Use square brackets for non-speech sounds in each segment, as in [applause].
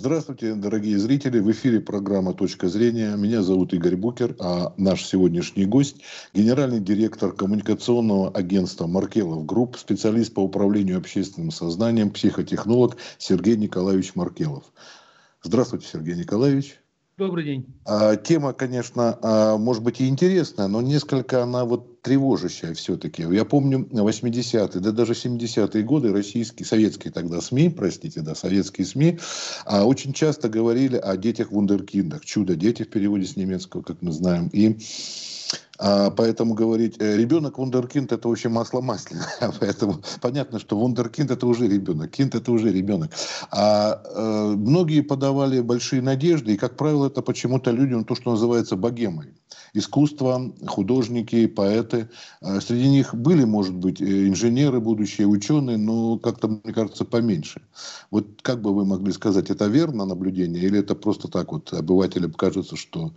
Здравствуйте, дорогие зрители. В эфире программа «Точка зрения». Меня зовут Игорь Букер, а наш сегодняшний гость – генеральный директор коммуникационного агентства «Маркелов Групп», специалист по управлению общественным сознанием, психотехнолог Сергей Николаевич Маркелов. Здравствуйте, Сергей Николаевич. Добрый день. А, тема, конечно, а, может быть и интересная, но несколько она вот тревожащая все-таки. Я помню 80-е, да даже 70-е годы российские, советские тогда СМИ, простите, да, советские СМИ, а, очень часто говорили о детях-вундеркиндах. Чудо-дети в переводе с немецкого, как мы знаем. И поэтому говорить, э, ребенок вундеркинд это вообще масло масляное. [laughs] Поэтому понятно, что вундеркинд это уже ребенок, кинд это уже ребенок. А э, многие подавали большие надежды, и, как правило, это почему-то людям то, что называется богемой. Искусство, художники, поэты. А среди них были, может быть, э, инженеры, будущие ученые, но как-то, мне кажется, поменьше. Вот как бы вы могли сказать, это верно наблюдение, или это просто так вот обывателям кажется, что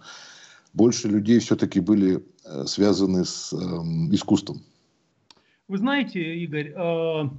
больше людей все-таки были э, связаны с э, искусством. Вы знаете, Игорь, э,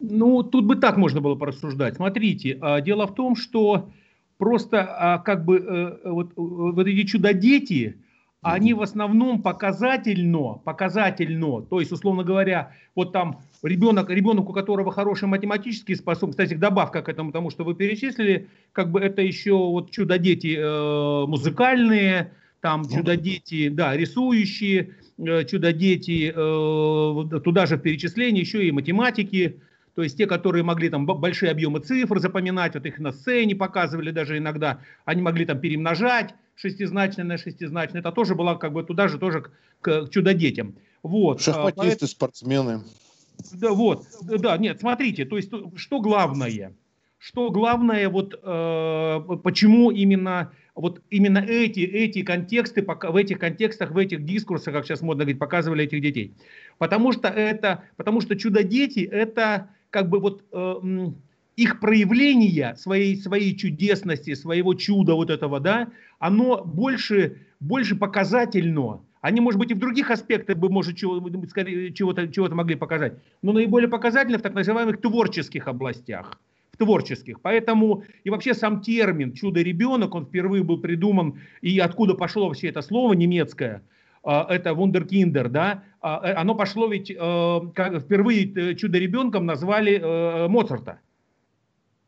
ну тут бы так можно было порассуждать. Смотрите, э, дело в том, что просто э, как бы вот, вот эти чудо-дети, они в основном показательно, показательно, то есть, условно говоря, вот там ребенок, ребенок, у которого хорошие математические способности, кстати, добавка к этому, тому, что вы перечислили, как бы это еще вот чудо-дети э, музыкальные, там ну чудо-дети, да, рисующие, э, чудо-дети, э, туда же в перечислении еще и математики, то есть те, которые могли там большие объемы цифр запоминать, вот их на сцене показывали даже иногда, они могли там перемножать шестизначное на шестизначное, это тоже было как бы туда же тоже к, к чудо-детям. Вот. Шахматисты, Поэтому, спортсмены. Да, вот, да, нет, смотрите, то есть что главное, что главное, вот э, почему именно вот именно эти, эти контексты, в этих контекстах, в этих дискурсах, как сейчас модно говорить, показывали этих детей. Потому что это, потому что чудо-дети это как бы вот э, их проявление своей, своей чудесности, своего чуда вот этого, да, оно больше, больше показательно. Они, может быть, и в других аспектах бы, может, чего-то чего могли показать, но наиболее показательно в так называемых творческих областях творческих. Поэтому и вообще сам термин «чудо-ребенок», он впервые был придуман, и откуда пошло вообще это слово немецкое, а, это вундеркиндер, да, а, э, оно пошло ведь, э, как впервые э, чудо-ребенком назвали Моцарта.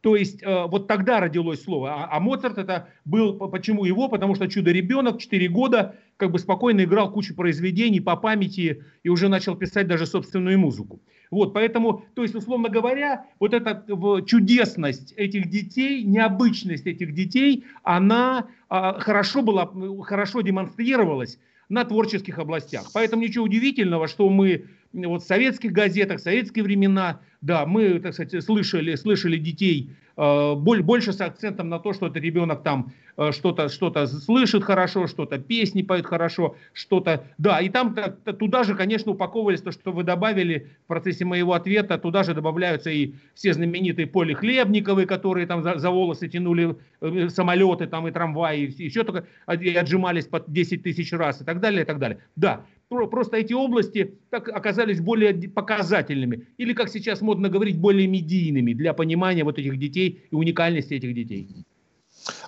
То есть вот тогда родилось слово. А, а Моцарт это был, почему его? Потому что чудо-ребенок 4 года как бы спокойно играл кучу произведений по памяти и уже начал писать даже собственную музыку. Вот, поэтому, то есть, условно говоря, вот эта чудесность этих детей, необычность этих детей, она а, хорошо была, хорошо демонстрировалась на творческих областях. Поэтому ничего удивительного, что мы вот в советских газетах, в советские времена, да, мы, так сказать, слышали, слышали детей больше с акцентом на то, что это ребенок там э, что-то что слышит хорошо, что-то песни поет хорошо, что-то, да, и там туда же, конечно, упаковывались то, что вы добавили в процессе моего ответа, туда же добавляются и все знаменитые Поли Хлебниковы, которые там за, за волосы тянули э, самолеты там и трамваи, и еще только и отжимались по 10 тысяч раз и так далее, и так далее. Да, просто эти области так оказались более показательными, или, как сейчас модно говорить, более медийными для понимания вот этих детей и уникальности этих детей.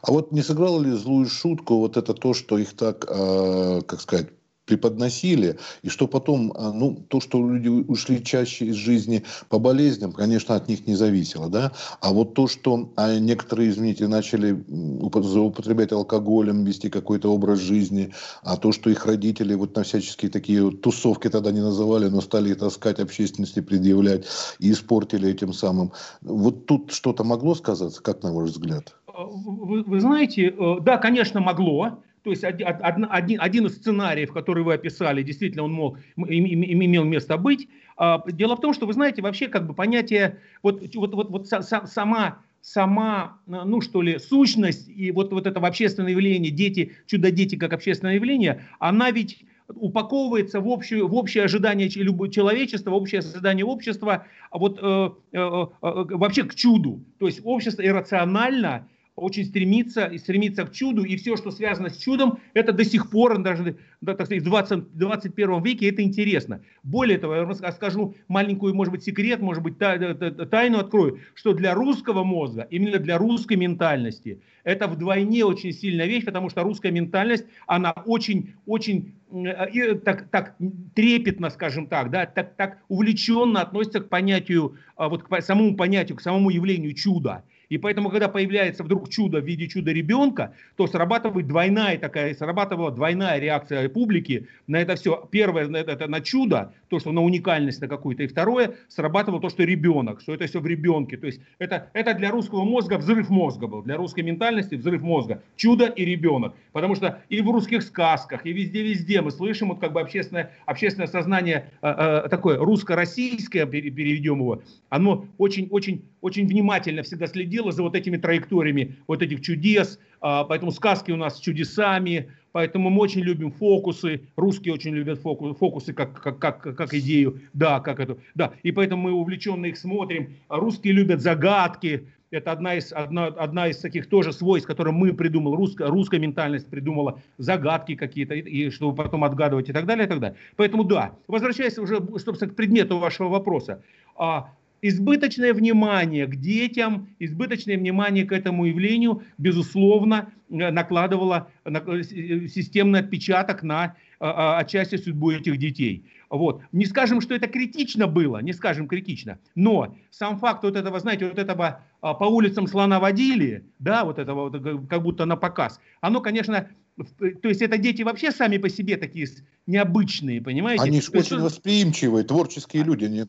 А вот не сыграло ли злую шутку вот это то, что их так, э, как сказать, преподносили, и что потом, а, ну, то, что люди ушли чаще из жизни по болезням, конечно, от них не зависело, да, а вот то, что а некоторые, извините, начали употреблять алкоголем, вести какой-то образ жизни, а то, что их родители вот на всяческие такие тусовки тогда не называли, но стали таскать общественности, предъявлять и испортили этим самым. Вот тут что-то могло сказаться, как на ваш взгляд? Вы, вы знаете, э, да, конечно, могло. То есть один, один, из сценариев, который вы описали, действительно он мог, имел место быть. А, дело в том, что вы знаете, вообще как бы понятие, вот, вот, вот, вот сама, сама, ну что ли, сущность и вот, вот это общественное явление, дети, чудо-дети как общественное явление, она ведь упаковывается в, общую, в общее ожидание человечества, в общее ожидание общества, а вот э, э, э, вообще к чуду. То есть общество иррационально, очень стремится, и стремится к чуду, и все, что связано с чудом, это до сих пор, даже да, так сказать, в 20, 21 веке это интересно. Более того, я скажу маленькую, может быть, секрет, может быть, тайну открою, что для русского мозга, именно для русской ментальности, это вдвойне очень сильная вещь, потому что русская ментальность, она очень, очень э, так, так трепетно, скажем так, да, так, так увлеченно относится к понятию, а, вот к самому понятию, к самому явлению чуда. И поэтому, когда появляется вдруг чудо в виде чуда ребенка, то срабатывает двойная такая, срабатывала двойная реакция публики на это все. Первое, это, это на чудо, то, что на уникальность на какую-то. И второе, срабатывало то, что ребенок, что это все в ребенке. То есть это, это для русского мозга взрыв мозга был, для русской ментальности взрыв мозга. Чудо и ребенок. Потому что и в русских сказках, и везде-везде мы слышим вот как бы общественное, общественное сознание э, э, такое русско-российское, переведем его, оно очень-очень очень внимательно всегда следила за вот этими траекториями вот этих чудес, а, поэтому сказки у нас с чудесами, поэтому мы очень любим фокусы, русские очень любят фокусы, фокусы как, как, как, как идею, да, как это, да, и поэтому мы увлеченно их смотрим, русские любят загадки, это одна из, одна, одна из таких тоже свойств, которые мы придумали, русская, русская ментальность придумала, загадки какие-то, и, и чтобы потом отгадывать и так далее, и так далее. Поэтому да, возвращаясь уже, собственно, к предмету вашего вопроса. А, избыточное внимание к детям, избыточное внимание к этому явлению, безусловно, э, накладывало э, системный отпечаток на отчасти судьбу этих детей. Вот. Не скажем, что это критично было, не скажем критично, но сам факт вот этого, знаете, вот этого а, по улицам слона водили, да, вот этого как будто на показ, оно, конечно, то есть это дети вообще сами по себе такие необычные, понимаете? Они же очень восприимчивые, творческие люди. Не,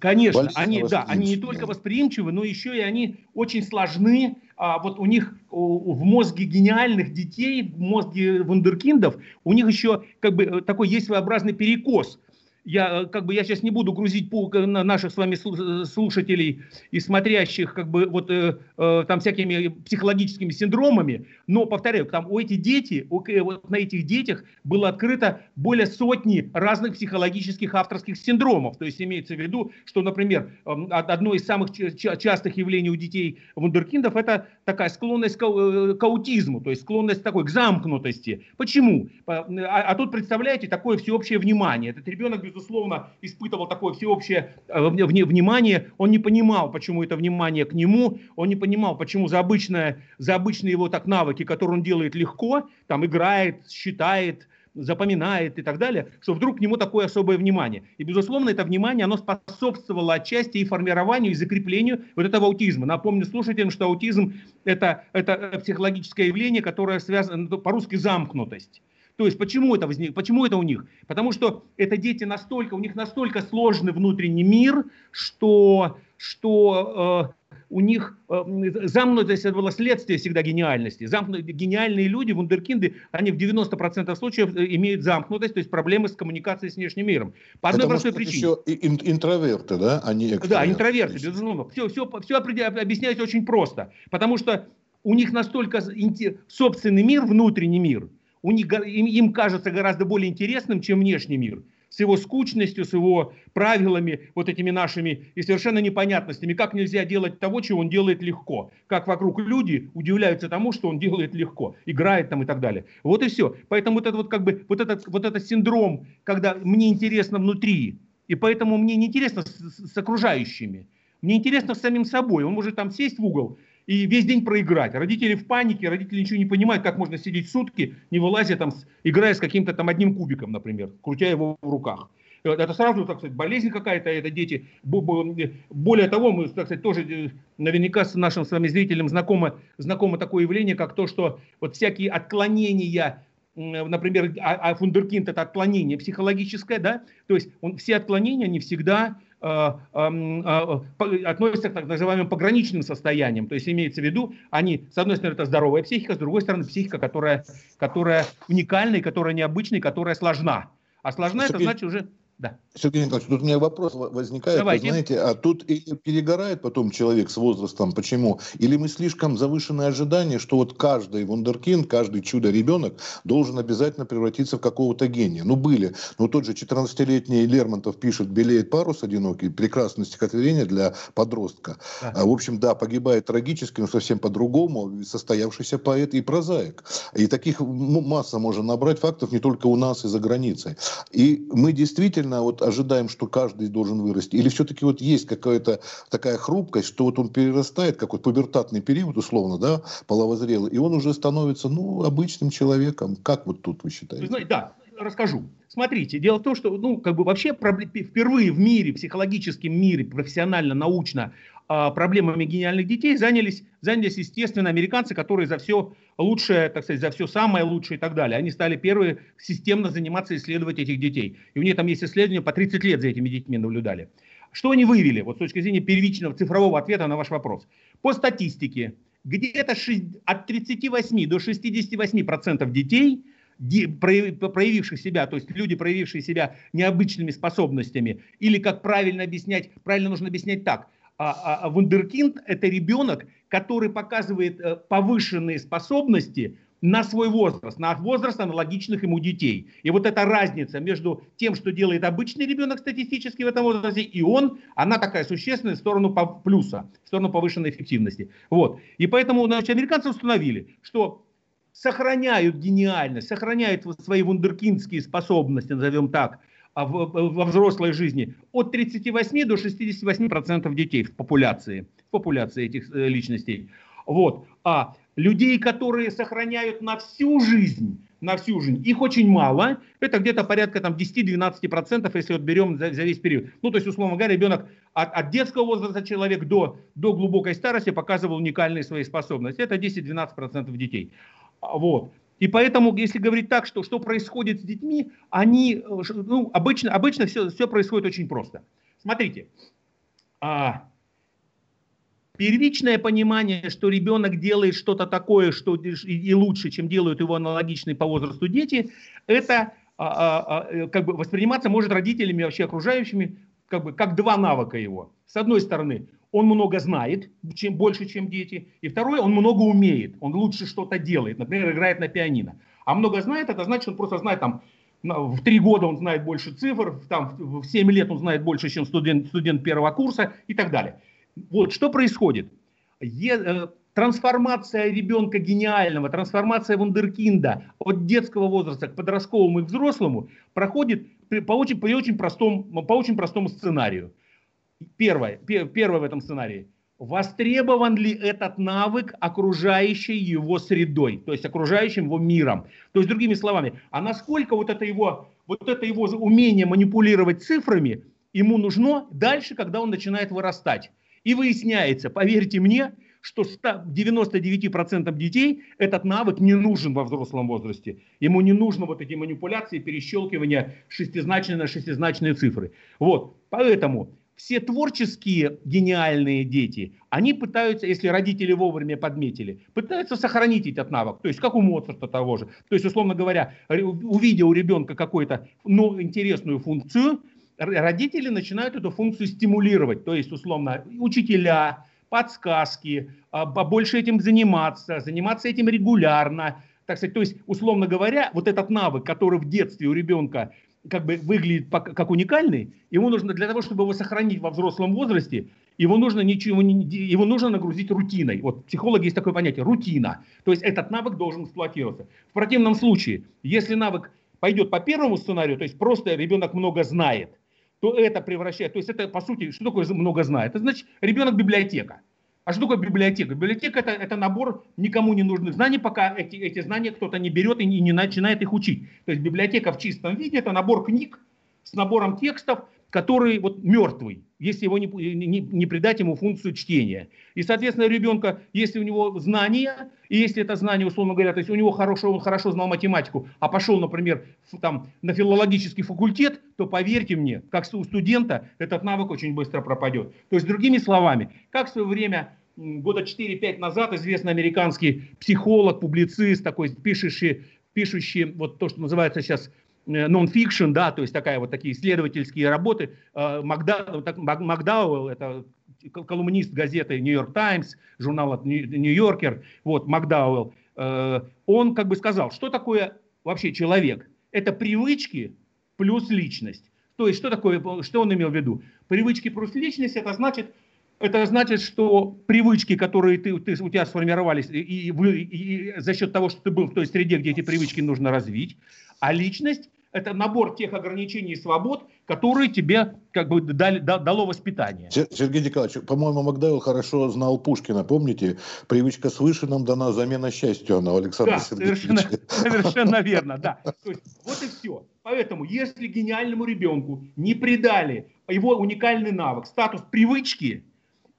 Конечно, они, да, они не только восприимчивы, но еще и они очень сложны. А, вот у них в мозге гениальных детей, в мозге вундеркиндов, у них еще как бы э, такой есть своеобразный перекос я, э, как бы, я сейчас не буду грузить наших с вами э, слушателей и смотрящих как бы, вот, э, э, там всякими психологическими синдромами, но, повторяю, там у этих дети, у, вот на этих детях было открыто более сотни разных психологических авторских синдромов. То есть имеется в виду, что, например, эм, одно из самых частых явлений у детей вундеркиндов это такая склонность к, к аутизму, то есть склонность такой к замкнутости. Почему? А, а тут, представляете, такое всеобщее внимание. Этот ребенок, безусловно, испытывал такое всеобщее э, внимание, он не понимал, почему это внимание к нему, он не понимал, почему за, обычное, за обычные его так навыки, которые он делает легко, там играет, считает, запоминает и так далее, что вдруг к нему такое особое внимание. И, безусловно, это внимание, оно способствовало отчасти и формированию, и закреплению вот этого аутизма. Напомню слушателям, что аутизм это, это психологическое явление, которое связано, ну, по-русски замкнутость. То есть почему это возник, почему это у них? Потому что это дети настолько, у них настолько сложный внутренний мир, что, что э, у них э, замкнутость это было следствие всегда гениальности. Замкнутые, гениальные люди, вундеркинды, они в 90% случаев э, имеют замкнутость, то есть проблемы с коммуникацией с внешним миром. По одной это простой причине. еще интроверты, да, они экстраверты. Да, интроверты, безусловно. Все, все, все объясняется очень просто. Потому что у них настолько собственный мир, внутренний мир – у них, им, им кажется гораздо более интересным, чем внешний мир. С его скучностью, с его правилами, вот этими нашими и совершенно непонятностями. Как нельзя делать того, чего он делает легко. Как вокруг люди удивляются тому, что он делает легко. Играет там и так далее. Вот и все. Поэтому вот, это вот, как бы, вот, этот, вот этот синдром, когда мне интересно внутри, и поэтому мне не интересно с, с окружающими. Мне интересно с самим собой. Он может там сесть в угол и весь день проиграть. Родители в панике, родители ничего не понимают, как можно сидеть сутки, не вылазя там, играя с каким-то там одним кубиком, например, крутя его в руках. Это сразу, так сказать, болезнь какая-то, это дети. Более того, мы, так сказать, тоже э, наверняка с нашим с вами зрителям знакомо, знакомо такое явление, как то, что вот всякие отклонения например, а, а фундеркинд это отклонение психологическое, да, то есть он, все отклонения не всегда Э, э, относятся к так называемым пограничным состояниям. То есть имеется в виду, они, с одной стороны, это здоровая психика, с другой стороны, психика, которая, которая уникальная, которая необычная, которая сложна. А сложна это значит уже Да. Сергей Николаевич, тут у меня вопрос возникает. Давайте. Вы знаете, а тут или перегорает потом человек с возрастом, почему? Или мы слишком завышенные ожидания, что вот каждый вундеркинд, каждый чудо-ребенок должен обязательно превратиться в какого-то гения. Ну, были. Ну, тот же 14-летний Лермонтов пишет «Белеет парус одинокий», прекрасное стихотворение для подростка. Да. А, в общем, да, погибает трагически, но совсем по-другому, состоявшийся поэт и прозаик. И таких масса можно набрать фактов не только у нас и за границей. И мы действительно действительно вот ожидаем, что каждый должен вырасти? Или все-таки вот есть какая-то такая хрупкость, что вот он перерастает, как вот пубертатный период, условно, да, половозрелый, и он уже становится, ну, обычным человеком. Как вот тут вы считаете? Знаете, да, расскажу. Смотрите, дело в том, что, ну, как бы вообще впервые в мире, психологическом мире, профессионально, научно а, проблемами гениальных детей занялись, занялись, естественно, американцы, которые за все лучшее, так сказать, за все самое лучшее и так далее. Они стали первые системно заниматься исследовать этих детей. И у них там есть исследования, по 30 лет за этими детьми наблюдали. Что они выявили, вот с точки зрения первичного цифрового ответа на ваш вопрос? По статистике, где-то от 38 до 68 процентов детей проявивших себя, то есть люди, проявившие себя необычными способностями, или как правильно объяснять, правильно нужно объяснять так – а, а, а вундеркинд – это ребенок, который показывает э, повышенные способности на свой возраст, на возраст аналогичных ему детей. И вот эта разница между тем, что делает обычный ребенок статистически в этом возрасте, и он, она такая существенная в сторону плюса, в сторону повышенной эффективности. Вот. И поэтому значит, американцы установили, что сохраняют гениальность, сохраняют свои вундеркиндские способности, назовем так, а во взрослой жизни от 38 до 68 процентов детей в популяции, в популяции этих э, личностей. Вот. А людей, которые сохраняют на всю жизнь, на всю жизнь, их очень мало. Это где-то порядка там, 10-12 процентов, если вот берем за, за весь период. Ну, то есть, условно говоря, ребенок от, от детского возраста человек до, до глубокой старости показывал уникальные свои способности. Это 10-12 процентов детей. А, вот. И поэтому, если говорить так, что, что происходит с детьми, они, э, ну, обычно, обычно все, все происходит очень просто. Смотрите, а, первичное понимание, что ребенок делает что-то такое, что и лучше, чем делают его аналогичные по возрасту дети, это а, а, а, как бы восприниматься может родителями вообще окружающими как бы как два навыка его. С одной стороны, он много знает, чем больше, чем дети. И второе, он много умеет, он лучше что-то делает, например, играет на пианино. А много знает, это значит, он просто знает там, в три года он знает больше цифр, там, в семь лет он знает больше, чем студент, студент первого курса и так далее. Вот что происходит? Е, э, трансформация ребенка гениального, трансформация вундеркинда от детского возраста к подростковому и взрослому проходит по очень, по очень, простому, по очень простому сценарию. Первое, первое в этом сценарии. Востребован ли этот навык окружающей его средой, то есть окружающим его миром? То есть, другими словами, а насколько вот это его, вот это его умение манипулировать цифрами ему нужно дальше, когда он начинает вырастать? И выясняется, поверьте мне, что 99% детей этот навык не нужен во взрослом возрасте. Ему не нужно вот эти манипуляции, перещелкивания шестизначные на шестизначные цифры. Вот, поэтому все творческие гениальные дети, они пытаются, если родители вовремя подметили, пытаются сохранить этот навык. То есть как у Моцарта того же. То есть, условно говоря, увидя у ребенка какую-то ну, интересную функцию, родители начинают эту функцию стимулировать. То есть, условно, учителя, подсказки, а, больше этим заниматься, заниматься этим регулярно. Так сказать, то есть, условно говоря, вот этот навык, который в детстве у ребенка как бы выглядит как уникальный, ему нужно для того, чтобы его сохранить во взрослом возрасте, его нужно ничего его нужно нагрузить рутиной. Вот психологи есть такое понятие рутина. То есть этот навык должен эксплуатироваться. В противном случае, если навык пойдет по первому сценарию, то есть просто ребенок много знает, то это превращает, то есть это по сути, что такое много знает? Это значит ребенок библиотека. А что такое библиотека? Библиотека это, это набор никому не нужных знаний, пока эти, эти знания кто-то не берет и не, не начинает их учить. То есть библиотека в чистом виде это набор книг с набором текстов, который вот мертвый, если его не, не, не придать ему функцию чтения. И, соответственно, ребенка, если у него знания, и если это знание, условно говоря, то есть у него хорошо, он хорошо знал математику, а пошел, например, в, там, на филологический факультет, то поверьте мне, как у студента этот навык очень быстро пропадет. То есть, другими словами, как в свое время года 4-5 назад известный американский психолог, публицист, такой пишущий, пишущий вот то, что называется сейчас нон-фикшн, да, то есть такая вот такие исследовательские работы. Макда, Макдауэлл, это колумнист газеты «Нью-Йорк Таймс», журнала «Нью-Йоркер», вот, Макдауэлл, он как бы сказал, что такое вообще человек? Это привычки плюс личность. То есть, что такое, что он имел в виду? Привычки плюс личность, это значит, это значит, что привычки, которые ты, ты, у тебя сформировались, и, и, и, и за счет того, что ты был в той среде, где эти привычки нужно развить, а личность это набор тех ограничений и свобод, которые тебе как бы дали, дало воспитание. Сергей Николаевич, по-моему, Макдайл хорошо знал Пушкина, помните? Привычка свыше нам дана замена счастью, она Александр да, Совершенно, [laughs] совершенно верно, да. То есть, вот и все. Поэтому, если гениальному ребенку не придали его уникальный навык, статус привычки,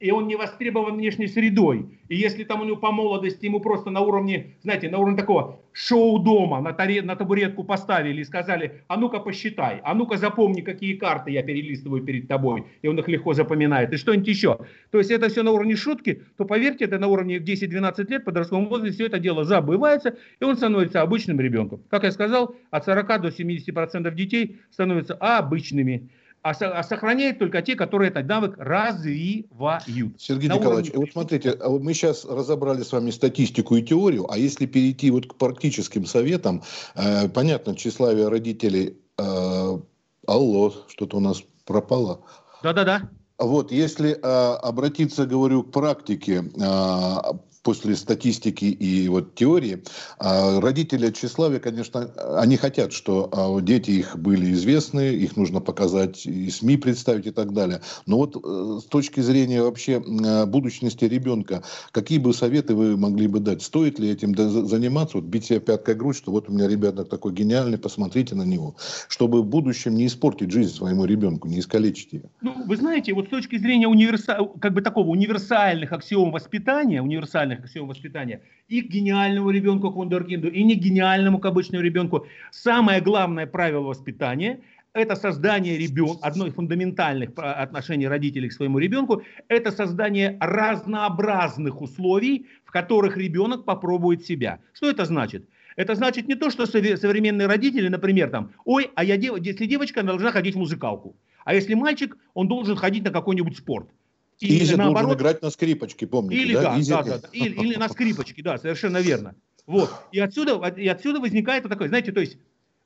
и он не востребован внешней средой. И если там у него по молодости ему просто на уровне, знаете, на уровне такого шоу дома на, таре, на табуретку поставили и сказали, а ну-ка посчитай, а ну-ка запомни, какие карты я перелистываю перед тобой, и он их легко запоминает, и что-нибудь еще. То есть это все на уровне шутки, то поверьте, это на уровне 10-12 лет, подростковом возрасте все это дело забывается, и он становится обычным ребенком. Как я сказал, от 40 до 70% детей становятся обычными а, а сохраняет только те, которые этот навык развивают. Сергей На Николаевич, уровне... вот смотрите, а мы сейчас разобрали с вами статистику и теорию, а если перейти вот к практическим советам, э, понятно, тщеславие родителей, э, алло, что-то у нас пропало. Да-да-да. Вот, если э, обратиться, говорю, к практике, э, после статистики и вот теории, а, родители тщеславия, конечно, они хотят, что а, дети их были известны, их нужно показать и СМИ представить и так далее. Но вот э, с точки зрения вообще будущности ребенка, какие бы советы вы могли бы дать? Стоит ли этим заниматься? Вот бить себя пяткой грудь, что вот у меня ребенок такой гениальный, посмотрите на него. Чтобы в будущем не испортить жизнь своему ребенку, не искалечить ее. Ну, вы знаете, вот с точки зрения универса... как бы такого универсальных аксиом воспитания, универсальных гениальных всего воспитания, и к гениальному ребенку, к вундеркинду, и не гениальному, к обычному ребенку. Самое главное правило воспитания – это создание ребенка, одно из фундаментальных отношений родителей к своему ребенку, это создание разнообразных условий, в которых ребенок попробует себя. Что это значит? Это значит не то, что современные родители, например, там, ой, а я, если девочка, она должна ходить в музыкалку. А если мальчик, он должен ходить на какой-нибудь спорт. И Изи наоборот, должен играть на скрипочке, помните, или, да? Да, да, да, Или, или на скрипочке, да, совершенно верно. Вот. И отсюда, и отсюда возникает вот такое, знаете, то есть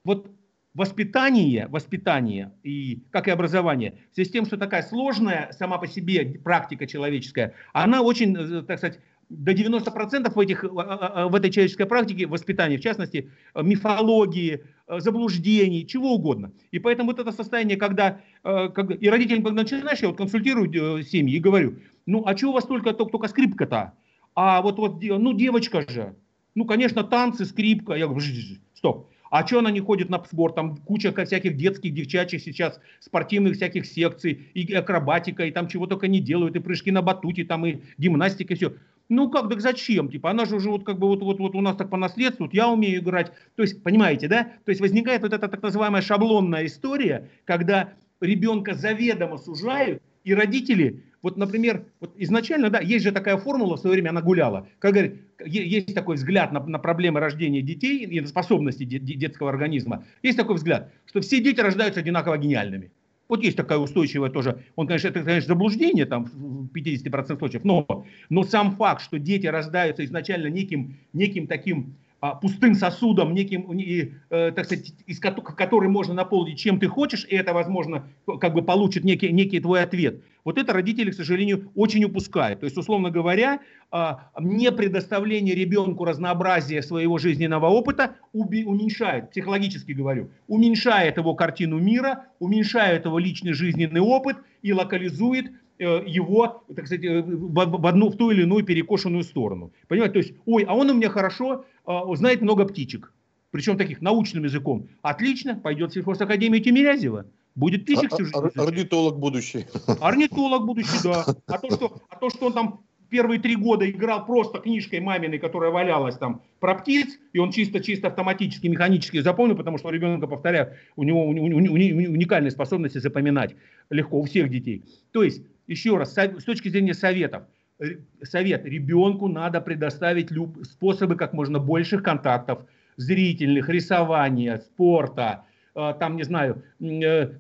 вот воспитание, воспитание и как и образование, в связи с тем, что такая сложная сама по себе практика человеческая, она очень, э, так сказать, до 90% в, этих, в этой человеческой практике, воспитания, в частности, мифологии, заблуждений, чего угодно. И поэтому вот это состояние, когда, когда и родителям, когда начинаешь, я вот консультирую семьи и говорю, ну а чего у вас только, только, только скрипка-то? А вот, вот, ну девочка же, ну конечно танцы, скрипка. Я говорю, стоп. А что она не ходит на спорт? Там куча всяких детских, девчачьих сейчас спортивных всяких секций, и акробатика, и там чего только не делают, и прыжки на батуте, там и гимнастика, и все. Ну как, так зачем? Типа, она же уже вот как бы вот, вот, вот у нас так по наследству, вот я умею играть. То есть, понимаете, да? То есть возникает вот эта так называемая шаблонная история, когда ребенка заведомо сужают, и родители, вот, например, вот изначально, да, есть же такая формула, в свое время она гуляла, как говорит, есть такой взгляд на, на проблемы рождения детей и на способности детского организма. Есть такой взгляд, что все дети рождаются одинаково гениальными. Вот есть такая устойчивая тоже, он, конечно, это, конечно, заблуждение там в 50% случаев, но, но сам факт, что дети рождаются изначально неким, неким таким пустым сосудом, неким, и, э, так сказать, из который можно наполнить чем ты хочешь, и это, возможно, как бы получит некий, некий твой ответ. Вот это родители, к сожалению, очень упускают. То есть, условно говоря, э, не предоставление ребенку разнообразия своего жизненного опыта уменьшает, психологически говорю, уменьшает его картину мира, уменьшает его личный жизненный опыт и локализует его, так сказать, э, в, одну, в ту или иную перекошенную сторону. Понимаете, то есть, ой, а он у меня хорошо э, знает много птичек, причем таких научным языком. Отлично, пойдет в сельхозакадемию Тимирязева. Будет птичек всю жизнь. Орнитолог будущий. Орнитолог будущий, да. А то, что, а то, что он там первые три года играл просто книжкой маминой, которая валялась там про птиц, и он чисто-чисто автоматически, механически запомнил, потому что у ребенка, повторяю, у него уникальные способности запоминать легко у всех детей. То есть еще раз, с точки зрения советов, совет, ребенку надо предоставить люб, способы как можно больших контактов, зрительных, рисования, спорта, там, не знаю,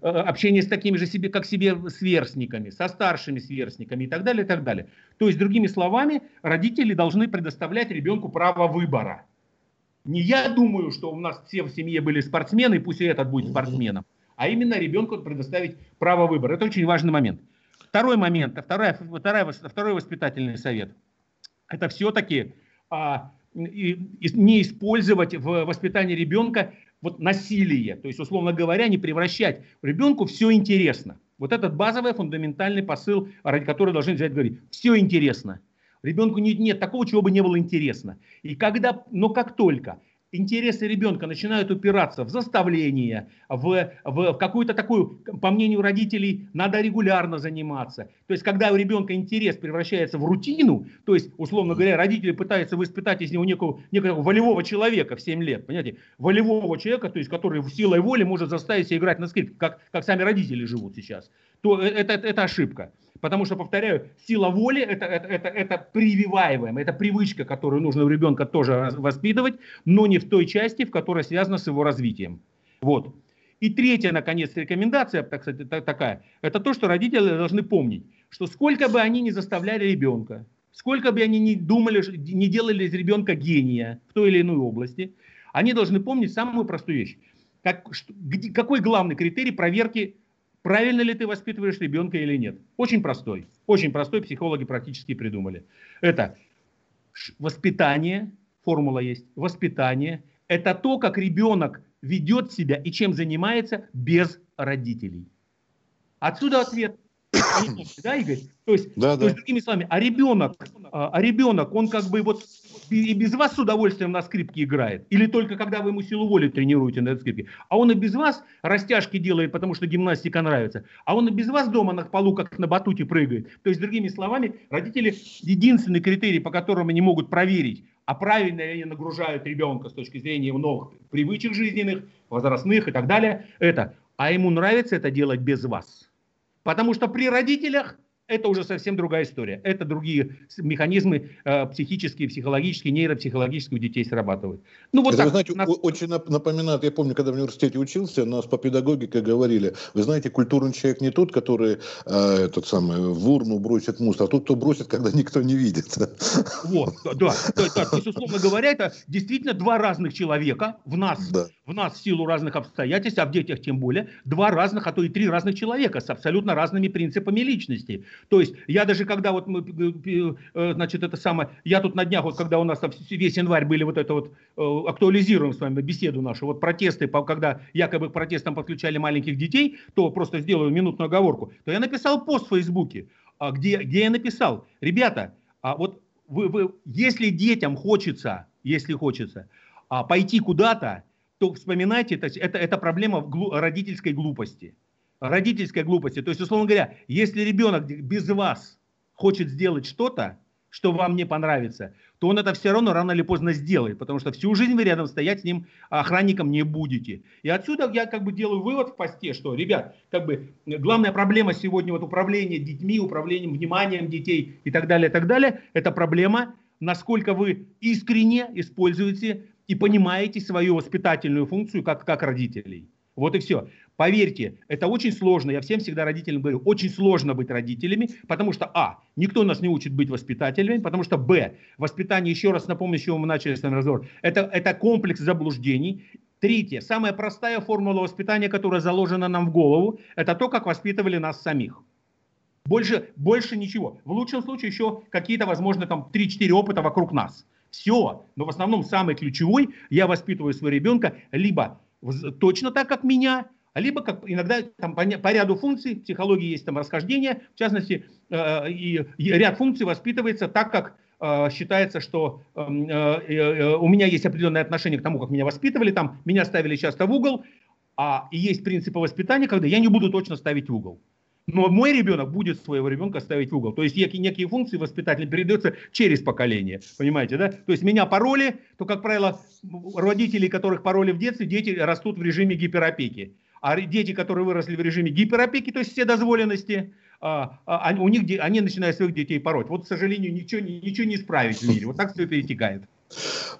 общение с такими же себе, как себе сверстниками, со старшими сверстниками и так далее, и так далее. То есть, другими словами, родители должны предоставлять ребенку право выбора. Не я думаю, что у нас все в семье были спортсмены, и пусть и этот будет спортсменом, а именно ребенку предоставить право выбора. Это очень важный момент. Второй момент, вторая, вторая, второй воспитательный совет. Это все-таки а, не использовать в воспитании ребенка вот насилие. То есть, условно говоря, не превращать ребенку все интересно. Вот этот базовый фундаментальный посыл, ради которого должны взять говорить. Все интересно. Ребенку нет, нет такого, чего бы не было интересно. И когда, но как только интересы ребенка начинают упираться в заставление, в, в, в какую-то такую, по мнению родителей, надо регулярно заниматься. То есть, когда у ребенка интерес превращается в рутину, то есть, условно говоря, родители пытаются воспитать из него некого, некого волевого человека в 7 лет, понимаете, волевого человека, то есть, который силой воли может заставить себя играть на скрипке, как, как сами родители живут сейчас, то э, это, это, это ошибка. Потому что, повторяю, сила воли это, это, это, это прививаемая, это привычка, которую нужно у ребенка тоже воспитывать, но не в той части, в которой связана с его развитием. Вот. И третья, наконец, рекомендация так, кстати, такая, это то, что родители должны помнить, что сколько бы они ни заставляли ребенка, сколько бы они ни думали, не делали из ребенка гения в той или иной области, они должны помнить самую простую вещь. Как, что, где, какой главный критерий проверки правильно ли ты воспитываешь ребенка или нет. Очень простой. Очень простой, психологи практически придумали. Это воспитание, формула есть, воспитание. Это то, как ребенок ведет себя и чем занимается без родителей. Отсюда ответ. [coughs] Да, Игорь? То есть, да, то да. есть другими словами, а ребенок, а, а ребенок, он как бы вот и без вас с удовольствием на скрипке играет? Или только когда вы ему силу воли тренируете на этой скрипке? А он и без вас растяжки делает, потому что гимнастика нравится. А он и без вас дома на полу, как на батуте прыгает. То есть, другими словами, родители единственный критерий, по которому они могут проверить, а правильно ли они нагружают ребенка с точки зрения новых привычек жизненных, возрастных и так далее, это, а ему нравится это делать без вас. Потому что при родителях это уже совсем другая история. Это другие механизмы э, психические, психологические, нейропсихологические у детей срабатывают. Ну, вот это, так, вы знаете, нас... очень напоминает, я помню, когда в университете учился, нас по педагогике говорили, вы знаете, культурный человек не тот, который э, этот самый, в урну бросит мусор, а тот, кто бросит, когда никто не видит. [laughs] Вот, да, да, да, то есть, условно говоря, это действительно два разных человека в нас, да. в нас в силу разных обстоятельств, а в детях тем более, два разных, а то и три разных человека с абсолютно разными принципами личности. То есть я даже когда вот мы, э, э, значит, это самое, я тут на днях, вот когда у нас там весь январь были вот это вот, э, актуализируем с вами беседу нашу, вот протесты, когда якобы к протестам подключали маленьких детей, то просто сделаю минутную оговорку, то я написал пост в Фейсбуке, а, где, где я написал, ребята, а вот вы, вы, если детям хочется, если хочется, а, пойти куда-то, то вспоминайте, это, это, это проблема родительской глупости родительской глупости. То есть, условно говоря, если ребенок без вас хочет сделать что-то, что вам не понравится, то он это все равно рано или поздно сделает, потому что всю жизнь вы рядом стоять с ним охранником не будете. И отсюда я как бы делаю вывод в посте, что, ребят, как бы главная проблема сегодня вот управления детьми, управлением вниманием детей и так далее, и так далее, это проблема, насколько вы искренне используете и понимаете свою воспитательную функцию как, как родителей. Вот и все. Поверьте, это очень сложно. Я всем всегда родителям говорю, очень сложно быть родителями, потому что, а, никто нас не учит быть воспитателями, потому что, б, воспитание, еще раз напомню, с чего мы начали с вами разговор, это, это комплекс заблуждений. Третье, самая простая формула воспитания, которая заложена нам в голову, это то, как воспитывали нас самих. Больше, больше ничего. В лучшем случае еще какие-то, возможно, там 3-4 опыта вокруг нас. Все. Но в основном самый ключевой, я воспитываю своего ребенка либо точно так, как меня, либо как иногда там, по, по ряду функций, в психологии есть там расхождение, в частности, э, и, и ряд функций воспитывается так, как э, считается, что эм, э, э, у меня есть определенное отношение к тому, как меня воспитывали, там меня ставили часто в угол, а и есть принципы воспитания, когда я не буду точно ставить в угол. Но мой ребенок будет своего ребенка ставить в угол. То есть некие, некие функции воспитателя передаются через поколение. Понимаете, да? То есть меня пароли, то, как правило, родители, которых пароли в детстве, дети растут в режиме гиперопеки. А дети, которые выросли в режиме гиперопеки, то есть все дозволенности, а, а, у них они начинают своих детей пороть. Вот, к сожалению, ничего, ничего не исправить в мире. Вот так все перетекает.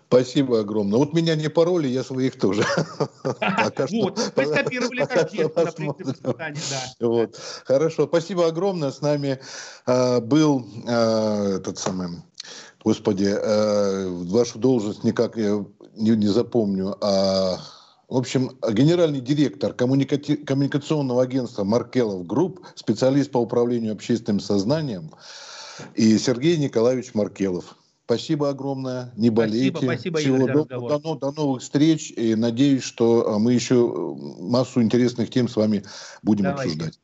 Спасибо огромное. Вот меня не пароли, я своих тоже. [laughs] Вот, вы скопировали как Вот. Хорошо, спасибо огромное. С нами был этот самый, господи, вашу должность никак я не запомню, а в общем, генеральный директор коммуникационного агентства Маркелов Групп, специалист по управлению общественным сознанием, и Сергей Николаевич Маркелов. Спасибо огромное, не болейте. Спасибо, спасибо Всего до, до, до новых встреч и надеюсь, что а, мы еще массу интересных тем с вами будем Давайте. обсуждать.